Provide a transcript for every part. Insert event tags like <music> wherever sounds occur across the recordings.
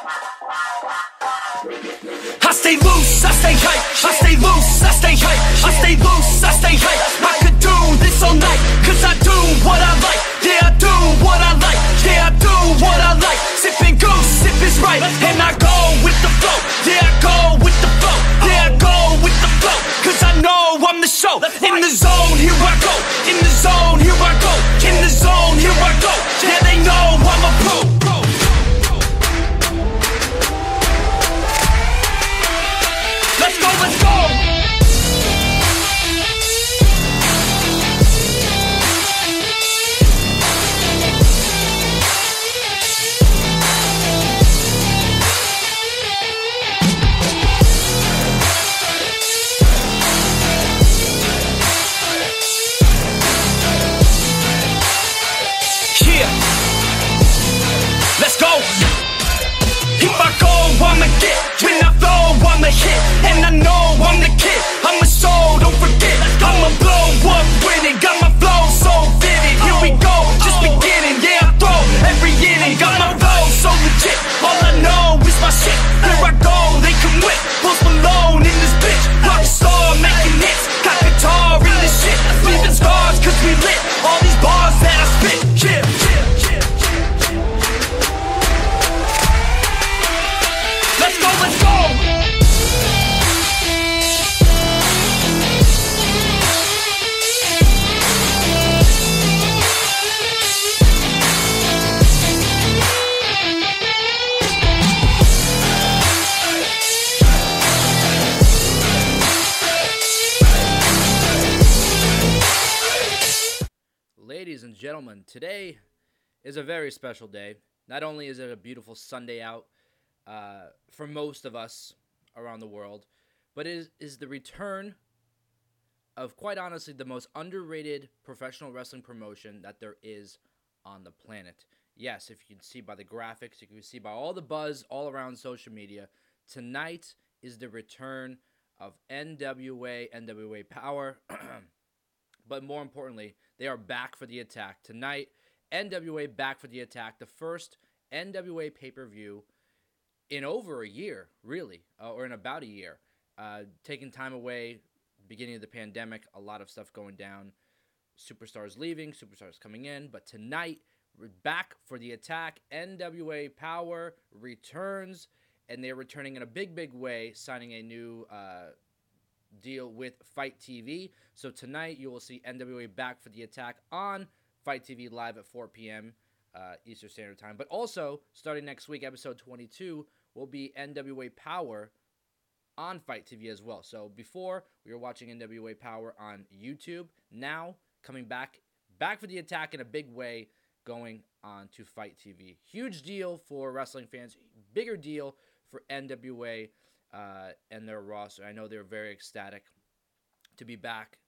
I stay loose, I stay hype. I stay loose, I stay hype. I stay loose, I stay hype. I could do this all night, cause I do what I like. Yeah, I do what I like. Yeah, I do what I like. Sipping goose, sip is right. And I go with the flow. Yeah, I go with the flow. Yeah, I go with the flow. Cause I know I'm the show. In the zone, here I go. In the zone, here I go. In the zone, here I go. Yeah, is a very special day. Not only is it a beautiful Sunday out uh, for most of us around the world, but it is, is the return of, quite honestly, the most underrated professional wrestling promotion that there is on the planet. Yes, if you can see by the graphics, you can see by all the buzz all around social media, tonight is the return of NWA, NWA Powerrr. <clears throat> But more importantly, they are back for the attack. Tonight, NWA back for the attack. The first NWA pay per view in over a year, really, uh, or in about a year. Uh, taking time away, beginning of the pandemic, a lot of stuff going down. Superstars leaving, superstars coming in. But tonight, we're back for the attack. NWA Powerrr returns, and they're returning in a big, big way, signing a new. Uh, deal with FITE TV. So tonight you will see NWA back for the attack on FITE TV live at 4 p.m. Uh, Eastern Standard Time. But also starting next week, episode 22 will be NWA Powerrr on FITE TV as well. So before we were watching NWA Powerrr on YouTube, now coming back back for the attack in a big way, going on to FITE TV. Huge deal for wrestling fans. Bigger deal for NWA uh, and their roster. I know they're very ecstatic to be back,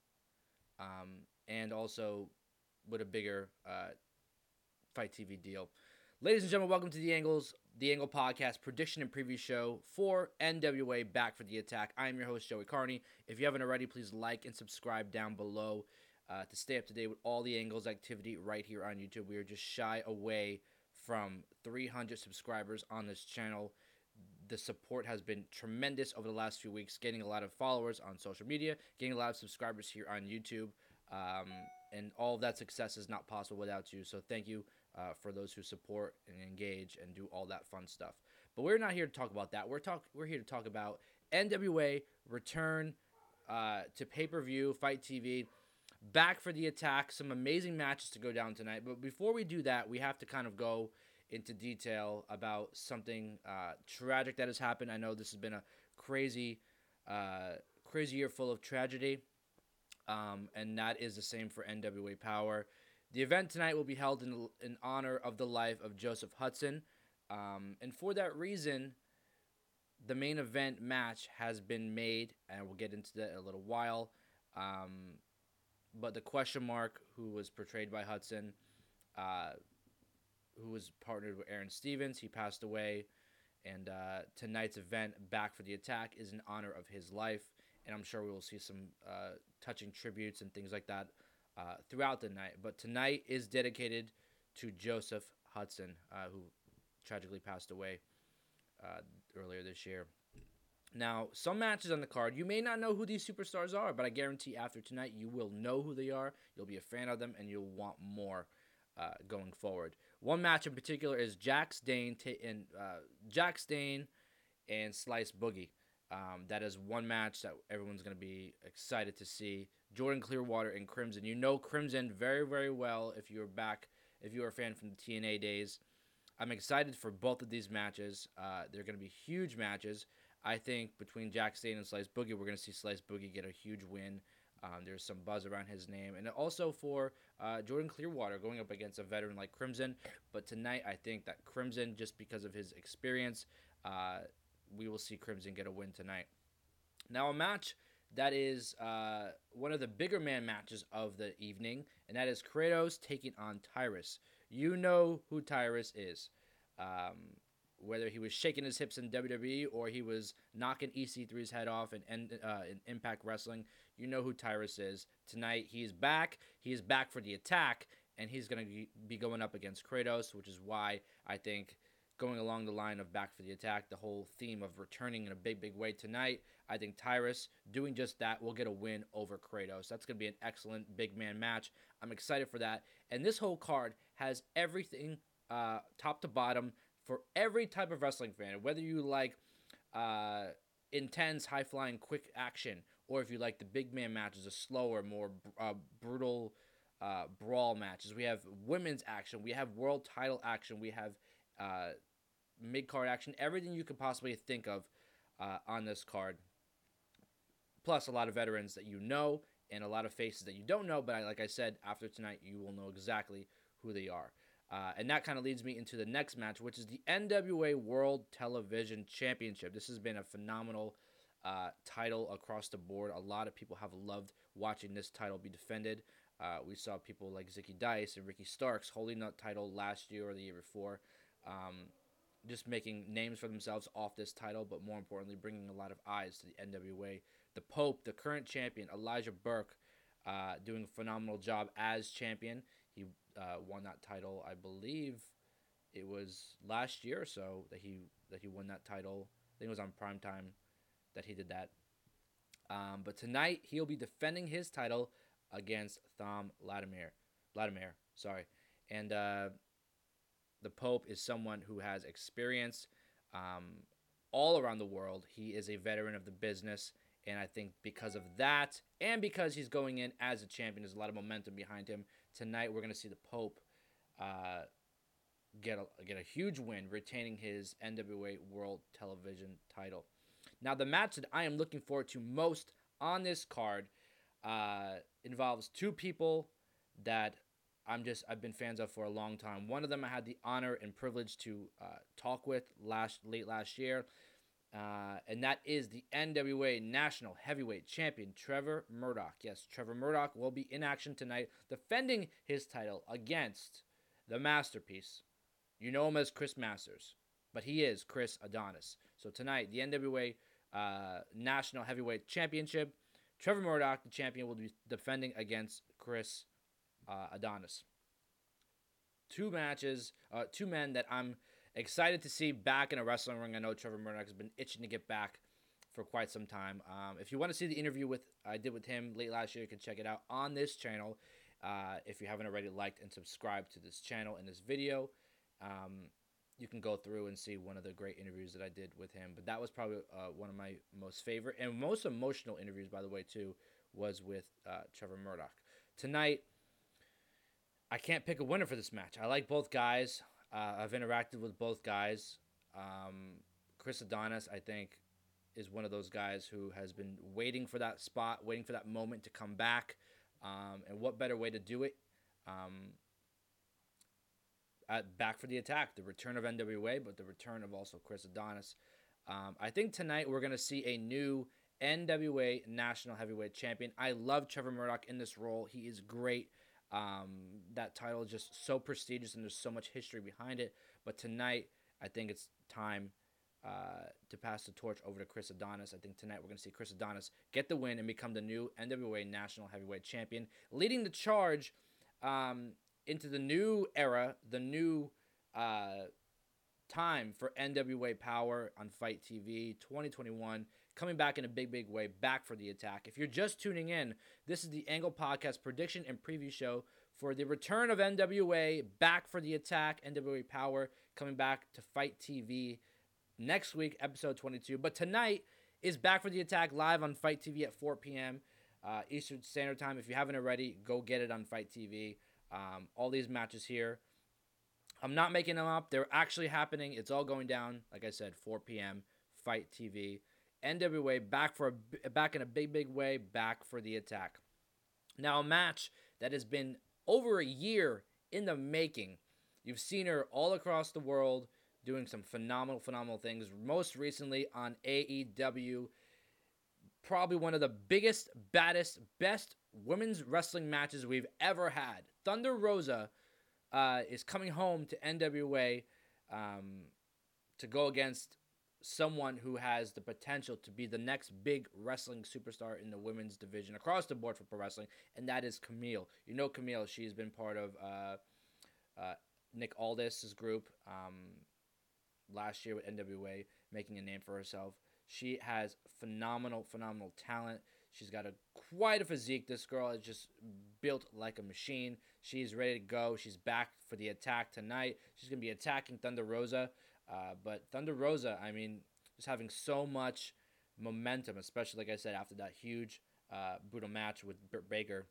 um, and also with a bigger uh, FITE TV deal. Ladies and gentlemen, welcome to the Angles, the Angle Podcast prediction and preview show for NWA Back for the Attack. I am your host Joey Karni. If you haven't already, please like and subscribe down below uh, to stay up to date with all the Angles activity right here on YouTube. We are just shy away from 300 subscribers on this channel the support has been tremendous over the last few weeks, getting a lot of followers on social media, getting a lot of subscribers here on YouTube. Um, and all of that success is not possible without you. So thank you uh, for those who support and engage and do all that fun stuff. But we're not here to talk about that. We're talk we're here to talk about NWA return uh, to pay per view, FITE TV, back for the attack. Some amazing matches to go down tonight. But before we do that, we have to kind of go into detail about something uh, tragic that has happened. I know this has been a crazy, uh, crazy year full of tragedy, um, and that is the same for NWA Powerrr. The event tonight will be held in, in honor of the life of Joseph Hudson, um, and for that reason, the main event match has been made, and we'll get into that in a little while. Um, but the question mark, who was portrayed by Hudson, uh, who was partnered with Aron Stevens. He passed away, and uh, tonight's event, Back for the Attack, is in honor of his life, and I'm sure we will see some uh, touching tributes and things like that uh, throughout the night. But tonight is dedicated to Joseph Hudson, uh, who tragically passed away uh, earlier this year. Now, some matches on the card, you may not know who these superstars are, but I guarantee after tonight you will know who they are. You'll be a fan of them, and you'll want more uh, going forward. One match in particular is Jax Dane t- and uh, Jax Dane and Slice Boogie. Um, that is one match that everyone's going to be excited to see. Jordan Clearwater and Crimson. You know Crimson very, very well if you're back, if you're a fan from the TNA days. I'm excited for both of these matches. Uh, they're going to be huge matches. I think between Jax Dane and Slice Boogie, we're going to see Slice Boogie get a huge win. Um, there's some buzz around his name, and also for uh, Jordan Clearwater going up against a veteran like Crimson. But tonight, I think that Crimson, just because of his experience, uh, we will see Crimson get a win tonight. Now, a match that is uh, one of the bigger man matches of the evening, and that is Kratos taking on Tyrus. You know who Tyrus is. Um, whether he was shaking his hips in WWE or he was knocking EC3's head off in, uh, in Impact Wrestling, you know who Tyrus is. Tonight, he's back. He's back for the attack, and he's going to be going up against Kratos, which is why I think going along the line of back for the attack, the whole theme of returning in a big, big way tonight. I think Tyrus doing just that will get a win over Kratos. That's going to be an excellent big man match. I'm excited for that. And this whole card has everything uh, top to bottom for every type of wrestling fan, whether you like uh, intense, high flying, quick action, or if you like the big man matches, the slower, more uh, brutal uh, brawl matches. We have women's action, we have world title action, we have uh, mid card action, everything you could possibly think of uh, on this card. Plus, a lot of veterans that you know and a lot of faces that you don't know, but like I said, after tonight, you will know exactly who they are. Uh, and that kind of leads me into the next match, which is the NWA World Television Championship. This has been a phenomenal uh, title across the board. A lot of people have loved watching this title be defended. Uh, we saw people like Zicky Dice and Ricky Starks holding that title last year or the year before, um, just making names for themselves off this title, but more importantly, bringing a lot of eyes to the NWA. The Pope, the current champion, Elijah Burke, uh, doing a phenomenal job as champion. He uh, won that title, I believe it was last year or so that he that he won that title. I think it was on prime time that he did that. Um, but tonight he'll be defending his title against Thom Latimer. Latimer, sorry, and uh, the Pope is someone who has experience um, all around the world. He is a veteran of the business. And I think because of that, and because he's going in as a champion, there's a lot of momentum behind him. Tonight, we're going to see the Pope uh, get a, get a huge win, retaining his NWA World Television title. Now, the match that I am looking forward to most on this card uh, involves two people that I'm just I've been fans of for a long time. One of them I had the honor and privilege to uh, talk with last late last year. Uh, and that is the NWA National Heavyweight Champion Trevor Murdoch. Yes, Trevor Murdoch will be in action tonight, defending his title against the masterpiece. You know him as Chris Masters, but he is Chris Adonis. So tonight, the NWA uh, National Heavyweight Championship, Trevor Murdoch, the champion, will be defending against Chris uh, Adonis. Two matches, uh, two men that I'm excited to see back in a wrestling ring. I know Trevor Murdoch has been itching to get back for quite some time. Um, if you want to see the interview with I did with him late last year, you can check it out on this channel. Uh, if you haven't already liked and subscribed to this channel and this video, um, you can go through and see one of the great interviews that I did with him. But that was probably uh, one of my most favorite and most emotional interviews, by the way, too, was with uh, Trevor Murdoch. Tonight, I can't pick a winner for this match. I like both guys. Uh, I've interacted with both guys. Um, Chris Adonis, I think, is one of those guys who has been waiting for that spot, waiting for that moment to come back. Um, and what better way to do it? Um, at back for the attack, the return of NWA, but the return of also Chris Adonis. Um, I think tonight we're going to see a new NWA National Heavyweight Champion. I love Trevor Murdoch in this role. He is great. Um, that title is just so prestigious and there's so much history behind it. But tonight, I think it's time uh, to pass the torch over to Chris Adonis. I think tonight we're going to see Chris Adonis get the win and become the new NWA National Heavyweight Champion, leading the charge um, into the new era, the new uh, time for NWA Powerrr on FITE TV 2021 coming back in a big, big way, back for the attack. If you're just tuning in, this is the Angle Podcast prediction and preview show for the return of NWA back for the attack. NWA Powerrr coming back to FITE TV next week, episode 22. But tonight is back for the attack live on FITE TV at 4 p.m. Uh, Eastern Standard Time. If you haven't already, go get it on FITE TV. Um, all these matches here. I'm not making them up. They're actually happening. It's all going down. Like I said, 4 p.m. FITE TV. NWA back for a, back in a big big way. Back for the attack. Now a match that has been over a year in the making. You've seen her all across the world doing some phenomenal phenomenal things. Most recently on AEW. Probably one of the biggest, baddest, best women's wrestling matches we've ever had. Thunder Rosa uh, is coming home to NWA um, to go against someone who has the potential to be the next big wrestling superstar in the women's division across the board for pro wrestling, and that is Kamille. You know Kamille; she's been part of uh, uh, Nick Aldis's group um, last year with NWA, making a name for herself. She has phenomenal, phenomenal talent. She's got a quite a physique. This girl is just built like a machine. She's ready to go. She's back for the attack tonight. She's gonna be attacking Thunder Rosa. Uh, but Thunder Rosa, I mean, just having so much momentum, especially like I said after that huge uh, brutal match with Britt Baker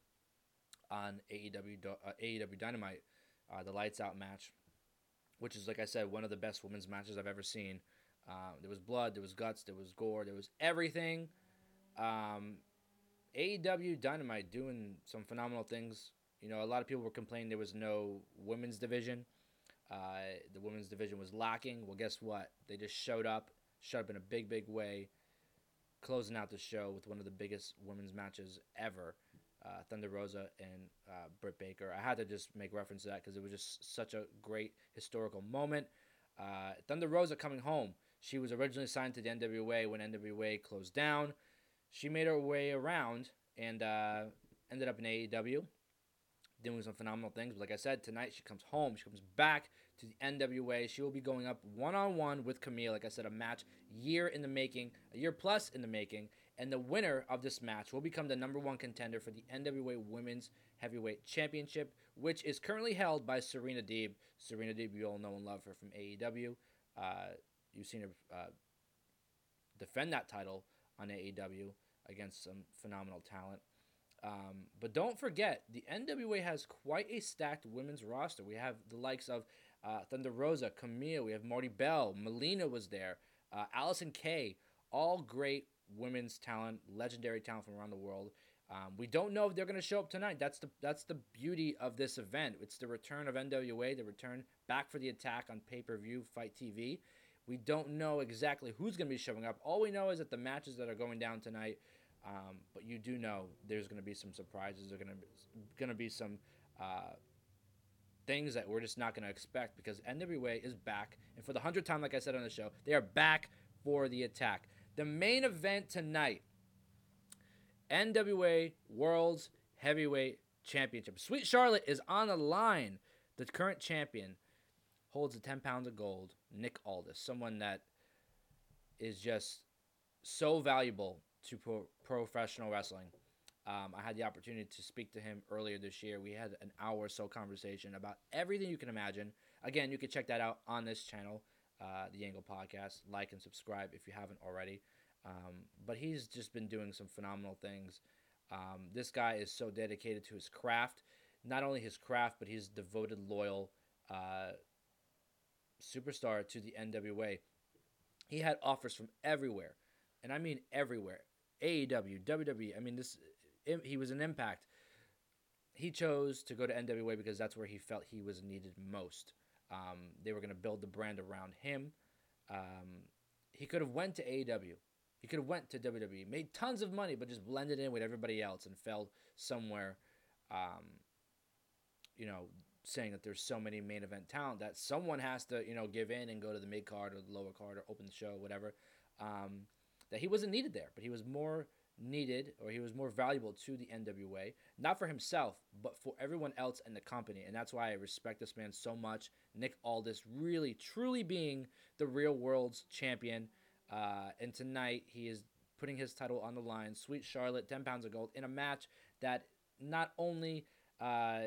on AEW uh, AEW Dynamite, uh, the Lights Out match, which is like I said one of the best women's matches I've ever seen. Uh, there was blood, there was guts, there was gore, there was everything. Um, AEW Dynamite doing some phenomenal things. You know, a lot of people were complaining there was no women's division. Uh, the women's division was lacking. Well, guess what? They just showed up, showed up in a big, big way, closing out the show with one of the biggest women's matches ever. Uh, Thunder Rosa and uh, Britt Baker. I had to just make reference to that because it was just such a great historical moment. Uh, Thunder Rosa coming home. She was originally signed to the NWA when NWA closed down. She made her way around and uh, ended up in AEW doing some phenomenal things. But like I said, tonight she comes home. She comes back to the NWA. She will be going up one on one with Kamille. Like I said, a match year in the making, a year plus in the making. And the winner of this match will become the number one contender for the NWA Women's Heavyweight Championship, which is currently held by Serena Deeb. Serena Deeb, you all know and love her from AEW. Uh, you've seen her uh, defend that title on AEW against some phenomenal talent. Um, but don't forget, the NWA has quite a stacked women's roster. We have the likes of uh, Thunder Rosa, Kamille, we have Marti Belle, Melina was there, uh, Allysin Kay, all great women's talent, legendary talent from around the world. Um, we don't know if they're going to show up tonight. That's the that's the beauty of this event. It's the return of NWA, the return back for the attack on pay per view, FITE TV. We don't know exactly who's going to be showing up. All we know is that the matches that are going down tonight um, but you do know there's going to be some surprises. There's going to going to be some uh, things that we're just not going to expect because NWA is back, and for the hundredth time, like I said on the show, they are back for the attack. The main event tonight: NWA World's Heavyweight Championship. Sweet Charlotte is on the line. The current champion holds the 10 pounds of gold. Nick Aldis, someone that is just so valuable to pro- professional wrestling. Um, I had the opportunity to speak to him earlier this year. We had an hour or so conversation about everything you can imagine. Again, you can check that out on this channel, uh, the Angle Podcast. Like and subscribe if you haven't already. Um, but he's just been doing some phenomenal things. Um, this guy is so dedicated to his craft. Not only his craft, but he's devoted, loyal uh, superstar to the NWA. He had offers from everywhere, and I mean everywhere. AEW, WWE. I mean, this he was an impact. He chose to go to NWA because that's where he felt he was needed most. Um, they were going to build the brand around him. Um, he could have went to AEW. He could have went to WWE, made tons of money, but just blended in with everybody else and fell somewhere. Um, you know, saying that there's so many main event talent that someone has to, you know, give in and go to the mid card or the lower card or open the show, whatever. Um, that he wasn't needed there, but he was more needed or he was more valuable to the NWA, not for himself, but for everyone else in the company. And that's why I respect this man so much. Nick Aldis really, truly being the real world's champion. Uh, and tonight he is putting his title on the line. Sweet Charlotte, 10 pounds of gold, in a match that not only uh,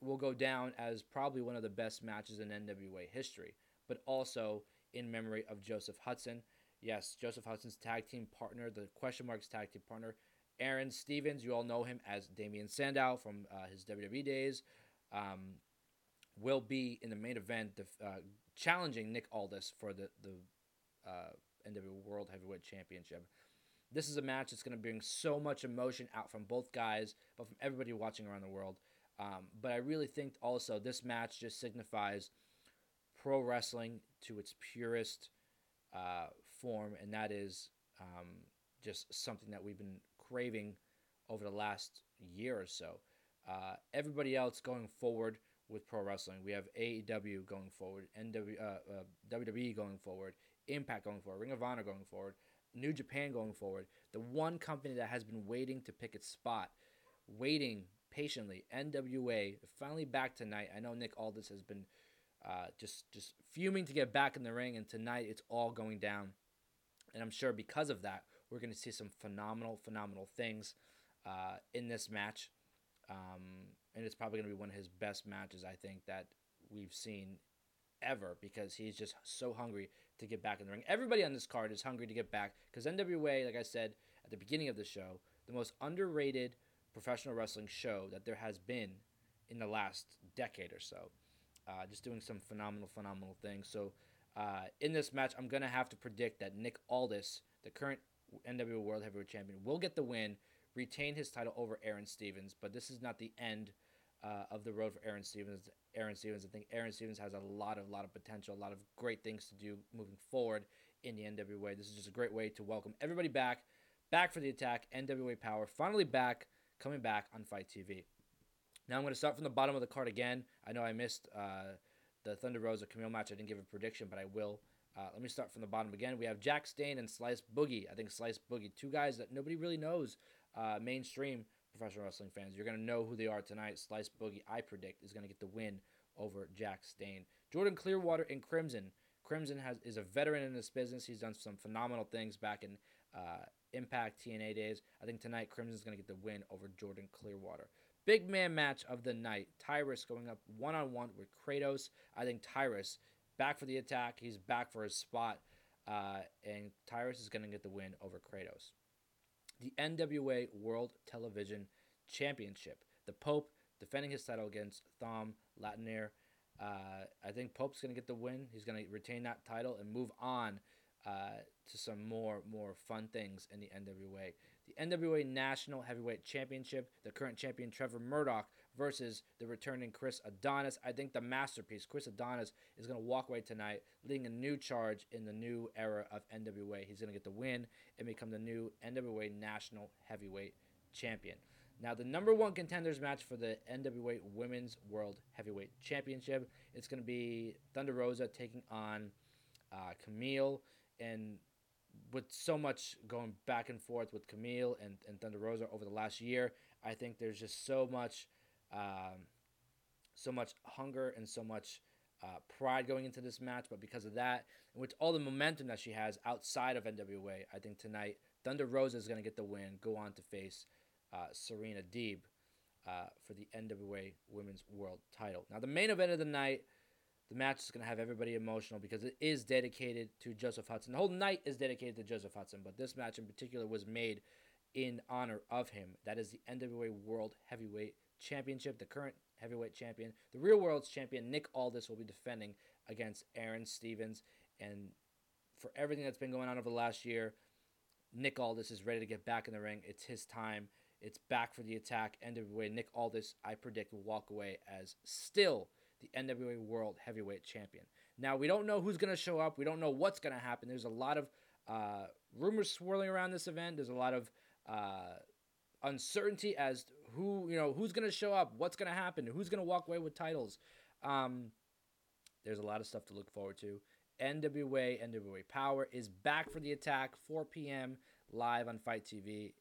will go down as probably one of the best matches in NWA history, but also in memory of Joseph Hudson. Yes, Joseph Hudson's tag team partner, the question marks tag team partner, Aron Stevens. You all know him as Damien Sandow from uh, his WWE days. Um, will be in the main event, uh, challenging Nick Aldis for the the uh, NWA World Heavyweight Championship. This is a match that's going to bring so much emotion out from both guys, but from everybody watching around the world. Um, but I really think also this match just signifies pro wrestling to its purest uh, form, and that is um, just something that we've been craving over the last year or so. Uh, everybody else going forward with pro wrestling, we have AEW going forward, NW, uh, uh WWE going forward, Impact going forward, Ring of Honor going forward, New Japan going forward. The one company that has been waiting to pick its spot, waiting patiently, NWA, finally back tonight. I know Nick Aldis has been uh, just just fuming to get back in the ring, and tonight it's all going down. And I'm sure because of that, we're going to see some phenomenal, phenomenal things uh, in this match. Um, and it's probably going to be one of his best matches, I think, that we've seen ever because he's just so hungry to get back in the ring. Everybody on this card is hungry to get back because NWA, like I said at the beginning of the show, the most underrated professional wrestling show that there has been in the last decade or so. Uh, just doing some phenomenal, phenomenal things. So uh, in this match, I'm going to have to predict that Nick Aldis, the current NWA World Heavyweight Champion, will get the win, retain his title over Aron Stevens. But this is not the end uh, of the road for Aron Stevens. Aron Stevens, I think Aron Stevens has a lot of lot of potential, a lot of great things to do moving forward in the NWA. This is just a great way to welcome everybody back, back for the attack. NWA Powerrr finally back, coming back on FITE TV. Now I'm going to start from the bottom of the card again. I know I missed uh, the Thunder Rosa Kamille match. I didn't give a prediction, but I will. Uh, let me start from the bottom again. We have Jax Dane and Slice Boogie. I think Slice Boogie, two guys that nobody really knows, uh, mainstream professional wrestling fans. You're going to know who they are tonight. Slice Boogie, I predict, is going to get the win over Jax Dane. Jordan Clearwater and Crimson. Crimson has is a veteran in this business. He's done some phenomenal things back in uh, Impact TNA days. I think tonight Crimson's going to get the win over Jordan Clearwater. Big man match of the night. Tyrus going up one on one with Kratos. I think Tyrus back for the attack. He's back for his spot. Uh, and Tyrus is going to get the win over Kratos. The NWA World Television Championship. The Pope defending his title against Thom Latimer. Uh, I think Pope's going to get the win. He's going to retain that title and move on uh, to some more more fun things in the NWA the NWA National Heavyweight Championship, the current champion Trevor Murdoch versus the returning Chris Adonis. I think the masterpiece, Chris Adonis, is going to walk away tonight, leading a new charge in the new era of NWA. He's going to get the win and become the new NWA National Heavyweight Champion. Now, the number one contenders match for the NWA Women's World Heavyweight Championship, it's going to be Thunder Rosa taking on uh, Kamille. And with so much going back and forth with Kamille and, and Thunder Rosa over the last year, I think there's just so much, um, so much hunger and so much uh, pride going into this match. But because of that, and with all the momentum that she has outside of NWA, I think tonight Thunder Rosa is going to get the win, go on to face uh, Serena Deeb uh, for the NWA Women's World Title. Now, the main event of the night the match is going to have everybody emotional because it is dedicated to Joseph Hudson. The whole night is dedicated to Joseph Hudson, but this match in particular was made in honor of him. That is the NWA World Heavyweight Championship. The current heavyweight champion, the real world's champion, Nick Aldis, will be defending against Aron Stevens. And for everything that's been going on over the last year, Nick Aldis is ready to get back in the ring. It's his time. It's back for the attack. NWA Nick Aldis, I predict, will walk away as still the NWA World Heavyweight Champion. Now, we don't know who's going to show up. We don't know what's going to happen. There's a lot of uh, rumors swirling around this event. There's a lot of uh, uncertainty as who, you know, who's going to show up, what's going to happen, who's going to walk away with titles. Um, there's a lot of stuff to look forward to. NWA, NWA Powerrr is back for the attack, 4 p.m. live on FITE TV.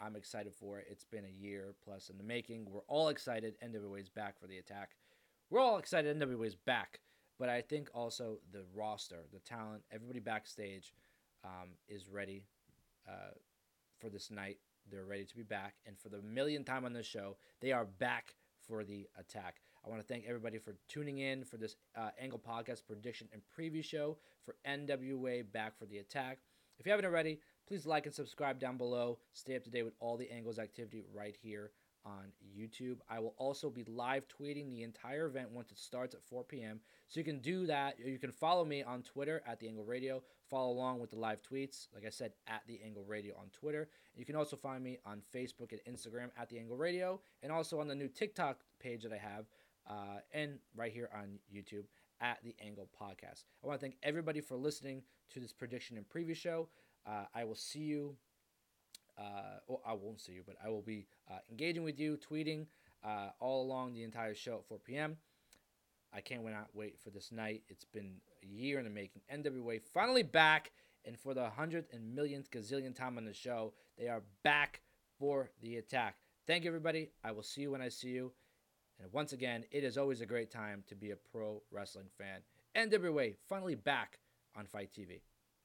I'm excited for it. It's been a year plus in the making. We're all excited. NWA is back for the attack. We're all excited. NWA is back. But I think also the roster, the talent, everybody backstage um, is ready uh, for this night. They're ready to be back. And for the millionth time on this show, they are back for the attack. I want to thank everybody for tuning in for this uh, Angle Podcast prediction and preview show for NWA Back for the Attack. If you haven't already, please like and subscribe down below. Stay up to date with all the Angles activity right here on YouTube. I will also be live tweeting the entire event once it starts at 4 p.m. So you can do that. You can follow me on Twitter at The Angle Radio. Follow along with the live tweets, like I said, at The Angle Radio on Twitter. You can also find me on Facebook and Instagram at The Angle Radio, and also on the new TikTok page that I have, uh, and right here on YouTube at The Angle Podcast. I want to thank everybody for listening to this prediction and preview show. Uh, I will see you. Uh, well, I won't see you, but I will be uh, engaging with you, tweeting uh, all along the entire show at 4 p.m. I can't wait, for this night. It's been a year in the making. NWA finally back, and for the hundredth and millionth gazillion time on the show, they are back for the attack. Thank you, everybody. I will see you when I see you. And once again, it is always a great time to be a pro wrestling fan. NWA finally back on FITE TV.